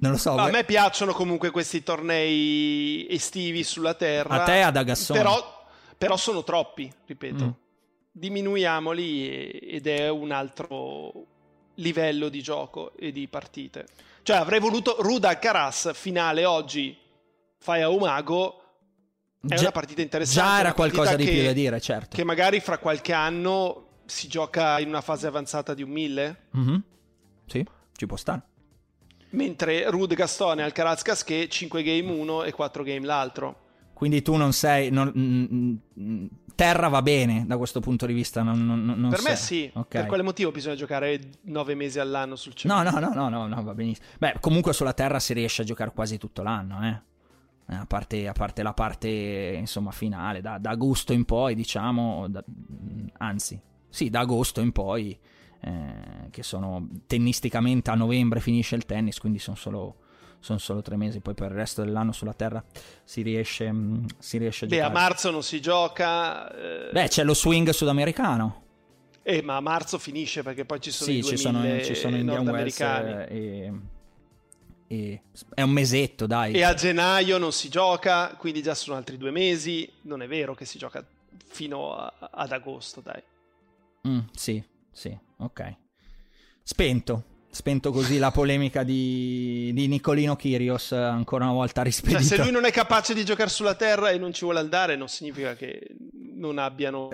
Non lo so. A me piacciono comunque questi tornei estivi sulla terra. A te ad Agassone. Però, però sono troppi, ripeto. Mm. Diminuiamoli ed è un altro livello di gioco e di partite. Cioè avrei voluto Ruda Alcaraz finale oggi, fai a Umago. È già, una partita interessante. Già era qualcosa di più da dire, certo. Che magari fra qualche anno si gioca in una fase avanzata di un 1000? Mm-hmm. Sì, ci può stare. Mentre Rude Gastone Alcaraz Casquet 5 game uno e 4 game l'altro. Quindi tu non sei... Non, mm, mm, terra va bene da questo punto di vista. Non, non, per sei. me sì. Okay. Per quale motivo bisogna giocare 9 mesi all'anno sul cielo? No, no, no, no, no, no, va benissimo. Beh, comunque sulla terra si riesce a giocare quasi tutto l'anno, eh. eh a parte, a parte, la parte insomma finale, da, da agosto in poi, diciamo, da, anzi, sì, da agosto in poi, eh, che sono tennisticamente a novembre finisce il tennis, quindi sono solo, sono solo tre mesi, poi per il resto dell'anno sulla Terra si riesce, mm, si riesce a Beh, giocare. a marzo non si gioca. Eh... Beh, c'è lo swing sudamericano. Eh, ma a marzo finisce perché poi ci sono sì, i 2000 ci sono, ci sono Indian Wells eh, e, e, è un mesetto, dai. E a gennaio non si gioca, quindi già sono altri due mesi. Non è vero che si gioca fino a, ad agosto, dai. Mm, sì, sì, ok. Spento. Spento così la polemica di, di Nicolino Kirios, ancora una volta rispedito. Cioè, se lui non è capace di giocare sulla terra e non ci vuole andare, non significa che non abbiano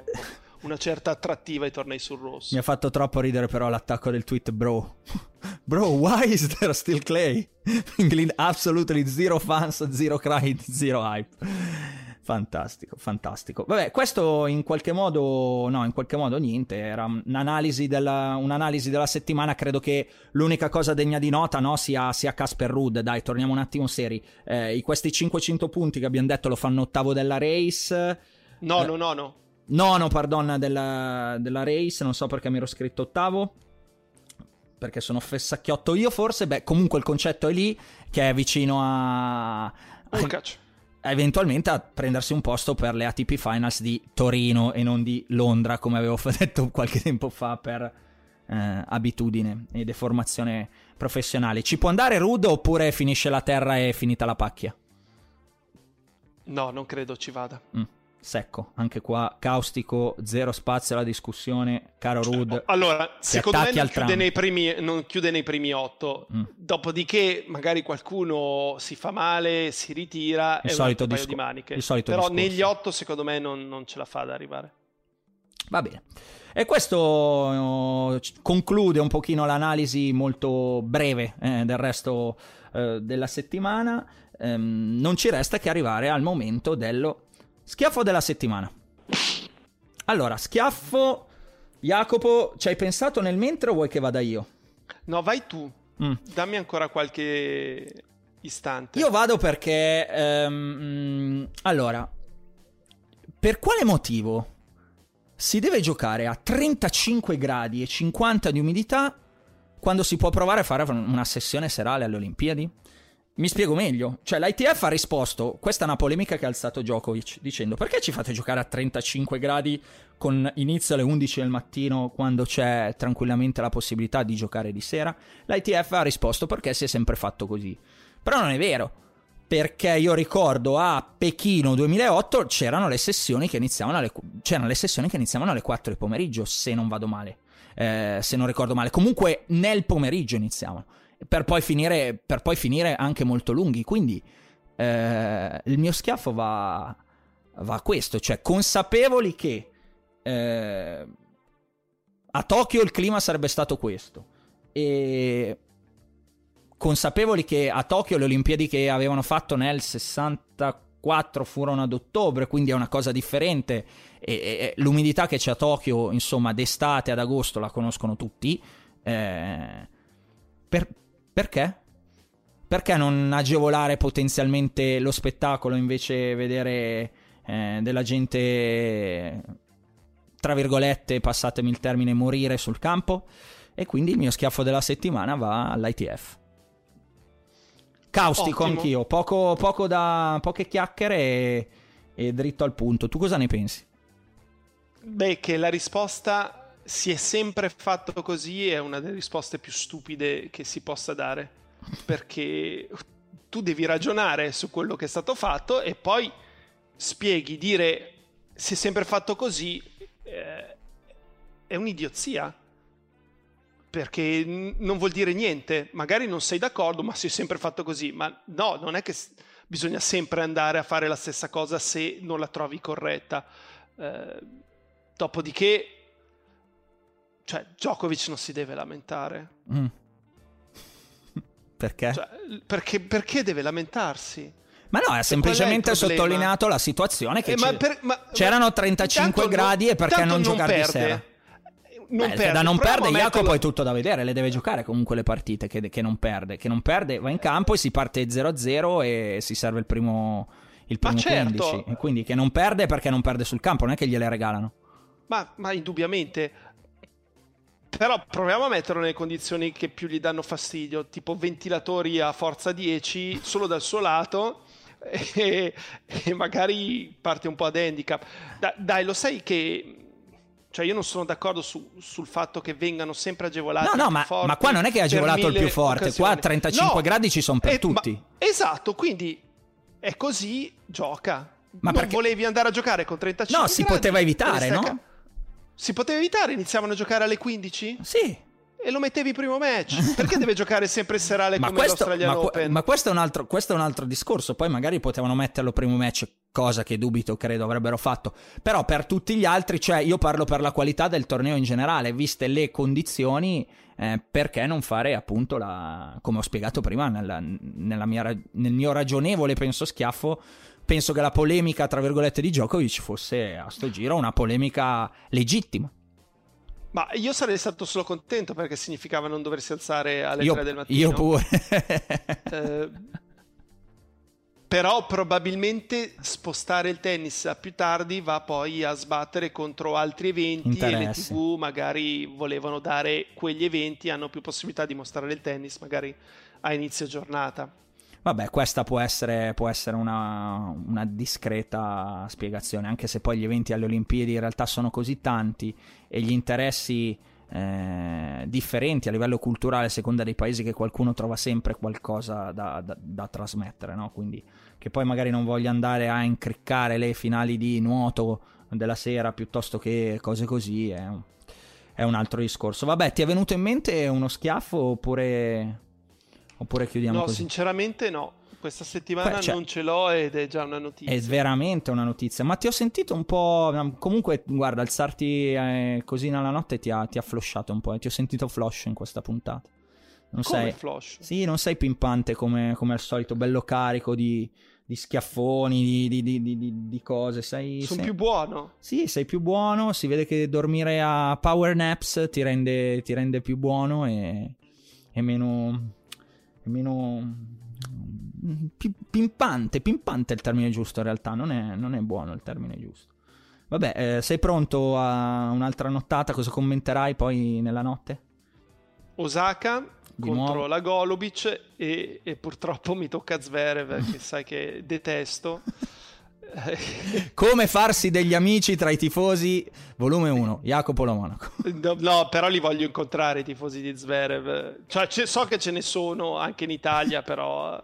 una certa attrattiva i tornei sul rosso. Mi ha fatto troppo ridere però l'attacco del tweet, bro. Bro, why is there still Clay? England absolutely zero fans, zero cry, zero hype. Fantastico, fantastico. Vabbè, questo in qualche modo, no, in qualche modo niente, era un'analisi della, un'analisi della settimana, credo che l'unica cosa degna di nota no, sia, sia Casper Rudd, dai, torniamo un attimo seri. Eh, questi 500 punti che abbiamo detto lo fanno ottavo della race. No, eh, no, no, no. Nono, pardon, della, della race, non so perché mi ero scritto ottavo perché sono fessacchiotto io forse, beh comunque il concetto è lì che è vicino a... a eventualmente a prendersi un posto per le ATP Finals di Torino e non di Londra, come avevo detto qualche tempo fa per eh, abitudine e deformazione professionale. Ci può andare Rudo oppure finisce la terra e finita la pacchia? No, non credo ci vada. Mm secco, anche qua caustico, zero spazio alla discussione, caro Rud. Allora, secondo me non chiude, nei primi, non chiude nei primi otto, mm. dopodiché magari qualcuno si fa male, si ritira, il è solito un disco- paio di maniche. Il solito Però discorso. negli otto secondo me non, non ce la fa ad arrivare. Va bene. E questo uh, conclude un pochino l'analisi molto breve eh, del resto uh, della settimana. Um, non ci resta che arrivare al momento dello Schiaffo della settimana. Allora, schiaffo. Jacopo, ci hai pensato nel mentre o vuoi che vada io? No, vai tu. Mm. Dammi ancora qualche istante. Io vado perché... Um, allora, per quale motivo si deve giocare a 35 gradi e 50 di umidità quando si può provare a fare una sessione serale alle Olimpiadi? Mi spiego meglio. Cioè, l'ITF ha risposto, questa è una polemica che ha alzato Djokovic, dicendo perché ci fate giocare a 35 gradi con inizio alle 11 del mattino quando c'è tranquillamente la possibilità di giocare di sera? L'ITF ha risposto perché si è sempre fatto così. Però non è vero perché io ricordo a Pechino 2008 c'erano le sessioni che iniziavano alle, c'erano sessioni che iniziavano alle 4 del pomeriggio, se non vado male, eh, se non ricordo male. Comunque nel pomeriggio iniziavano, per poi finire, per poi finire anche molto lunghi. Quindi eh, il mio schiaffo va, va, a questo, cioè consapevoli che eh, a Tokyo il clima sarebbe stato questo. E consapevoli che a Tokyo le Olimpiadi che avevano fatto nel 64 furono ad ottobre, quindi è una cosa differente. E, e, l'umidità che c'è a Tokyo, insomma, d'estate ad agosto la conoscono tutti. Eh, per, perché? Perché non agevolare potenzialmente lo spettacolo invece vedere eh, della gente, tra virgolette, passatemi il termine, morire sul campo? E quindi il mio schiaffo della settimana va all'ITF. Caustico Ottimo. anch'io, poco, poco da, poche chiacchiere e, e dritto al punto. Tu cosa ne pensi? Beh, che la risposta si è sempre fatto così è una delle risposte più stupide che si possa dare. Perché tu devi ragionare su quello che è stato fatto e poi spieghi, dire si è sempre fatto così eh, è un'idiozia perché non vuol dire niente, magari non sei d'accordo, ma si è sempre fatto così, ma no, non è che bisogna sempre andare a fare la stessa cosa se non la trovi corretta. Eh, dopodiché, cioè, Djokovic non si deve lamentare. Mm. Perché? Cioè, perché? Perché deve lamentarsi? Ma no, ha semplicemente sottolineato la situazione che eh, per, ma, c'erano 35 gradi non, e perché non giocare di sera? non Beh, perde. Da non perde Jacopo è tutto da vedere, le deve giocare comunque le partite che, che, non perde. Che non perde, va in campo e si parte 0-0 e si serve il primo, il primo ma 15. Certo. quindi che non perde perché non perde sul campo, non è che gliele regalano. Ma, ma indubbiamente. Però proviamo a metterlo nelle condizioni che più gli danno fastidio, tipo ventilatori a forza 10 solo dal suo lato. E, e magari parte un po' ad handicap. Da, dai, lo sai che cioè io non sono d'accordo su, sul fatto che vengano sempre agevolati no, no, ma, ma, qua non è che è agevolato il più forte, occasioni. qua a 35 no, gradi ci sono per eh, tutti. Ma, esatto, quindi è così, gioca. Ma non perché... volevi andare a giocare con 35 No, si gradi, poteva evitare, no? Si poteva evitare, iniziavano a giocare alle 15? Sì e lo mettevi primo match. Perché deve giocare sempre serale ma come questo, l'Australian ma, Open? Ma questo è, altro, questo è, un altro, discorso. Poi magari potevano metterlo primo match, cosa che dubito, credo avrebbero fatto. Però per tutti gli altri, cioè io parlo per la qualità del torneo in generale, viste le condizioni, eh, perché non fare appunto la... come ho spiegato prima nella, nella mia, nel mio ragionevole penso schiaffo. Penso che la polemica, tra virgolette, di Djokovic fosse a sto giro una polemica legittima. Ma io sarei stato solo contento perché significava non doversi alzare alle io, 3 del mattino. Io pure. eh, però probabilmente spostare il tennis a più tardi va poi a sbattere contro altri eventi Interesse. e le tv magari volevano dare quegli eventi, hanno più possibilità di mostrare il tennis magari a inizio giornata. Vabbè, questa può essere, può essere una, una, discreta spiegazione, anche se poi gli eventi alle Olimpiadi in realtà sono così tanti e gli interessi eh, differenti a livello culturale a seconda dei paesi che qualcuno trova sempre qualcosa da, da, da trasmettere, no? Quindi che poi magari non voglia andare a incriccare le finali di nuoto della sera piuttosto che cose così è è un altro discorso. Vabbè, ti è venuto in mente uno schiaffo oppure Oppure chiudiamo no, così? sinceramente no. Questa settimana cioè, non ce l'ho ed è già una notizia. È veramente una notizia. Ma ti ho sentito un po'. Comunque, guarda, alzarti eh, così nella notte ti ha, ti ha flosciato un po'. Ti ho sentito flush in questa puntata. Non come sei, flush? Sì, non sei pimpante come, come al solito, bello carico di, di schiaffoni, di, di, di, di, cose. Sei, Sono sei... più buono. Sì, sei più buono. Si vede che dormire a power naps ti rende, ti rende più buono e, e meno, meno pimpante, pimpante è il termine giusto in realtà, non è, non è buono il termine giusto. Vabbè, eh, sei pronto a un'altra nottata? Cosa commenterai poi nella notte? Osaka Di contro nuovo. la Golubic e, e, purtroppo mi tocca Zverev che sai che detesto. Come farsi degli amici tra i tifosi, volume 1, Jacopo Lo Monaco. No, no, però li voglio incontrare i tifosi di Zverev. Cioè, so che ce ne sono anche in Italia, però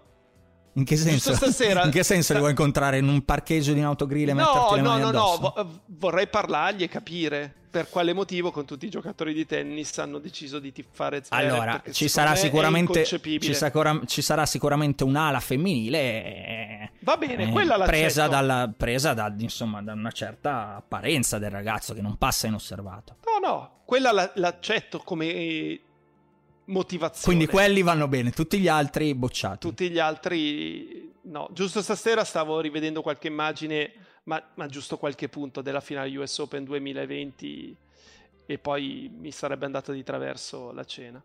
in che senso? Stasera... In che senso li vuoi incontrare in un parcheggio di un'autogrill e no, metterti le mani no, addosso? No, no, vorrei parlargli e capire per quale motivo con tutti i giocatori di tennis hanno deciso di tifare Zverev. Allora, ci sarà, sicuramente, ci, sarà, ci sarà sicuramente un'ala femminile eh, Va bene, eh, quella l'accetto. Presa, dalla, presa da, insomma, da una certa apparenza del ragazzo che non passa inosservato. No, no, quella l'accetto come motivazione. Quindi quelli vanno bene, tutti gli altri bocciati. Tutti gli altri no. Giusto stasera stavo rivedendo qualche immagine, ma, ma giusto qualche punto della finale US Open 2020 e poi mi sarebbe andata di traverso la cena.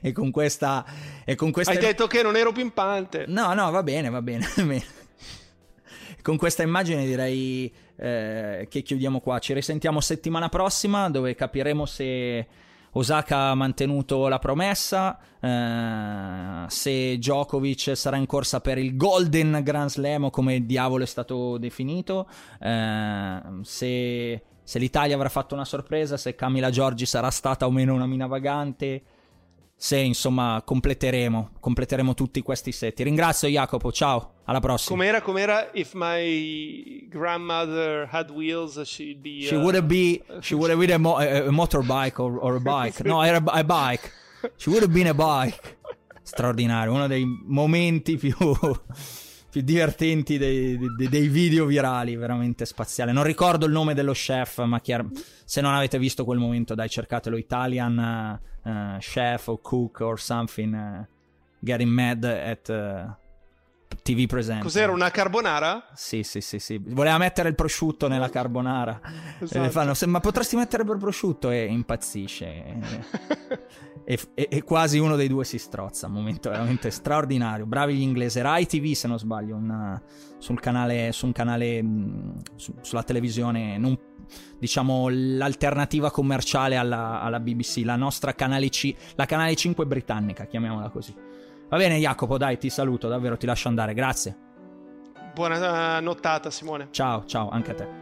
e con questa... E con questa... Hai detto che non ero pimpante. No, no, va bene, va bene. con questa immagine direi eh, che chiudiamo qua. Ci risentiamo settimana prossima dove capiremo se Osaka ha mantenuto la promessa, eh, se Djokovic sarà in corsa per il Golden Grand Slam o come diavolo è stato definito, eh, se, se l'Italia avrà fatto una sorpresa, se Camila Giorgi sarà stata o meno una mina vagante se insomma completeremo, completeremo tutti questi set. Ti ringrazio Jacopo, ciao, alla prossima. Com'era, com'era? If my grandmother had wheels, she'd be... She uh, would have been, she would have been a, mo- a motorbike or, or, a bike. No, era a bike. She would have been a bike. Straordinario, uno dei momenti più più divertenti dei, dei, dei, video virali, veramente spaziale. Non ricordo il nome dello chef, ma chiar- se non avete visto quel momento, dai, cercatelo Italian uh, chef o cook or something. Uh, getting mad at uh, TV presente. Cos'era una carbonara? Sì, sì, sì, sì. Voleva mettere il prosciutto nella carbonara. Esatto. Fanno, ma potresti mettere il prosciutto? E impazzisce. e, e, e, quasi uno dei due si strozza. Un momento veramente straordinario. Bravi gli inglesi. Rai TV, se non sbaglio, una, sul canale, su un canale su, sulla televisione, non, diciamo l'alternativa commerciale alla, alla, BBC, la nostra canale C, la canale 5 britannica, chiamiamola così. Va bene, Jacopo, dai, ti saluto, davvero, ti lascio andare. Grazie. Buona nottata, Simone. Ciao, ciao, anche a te.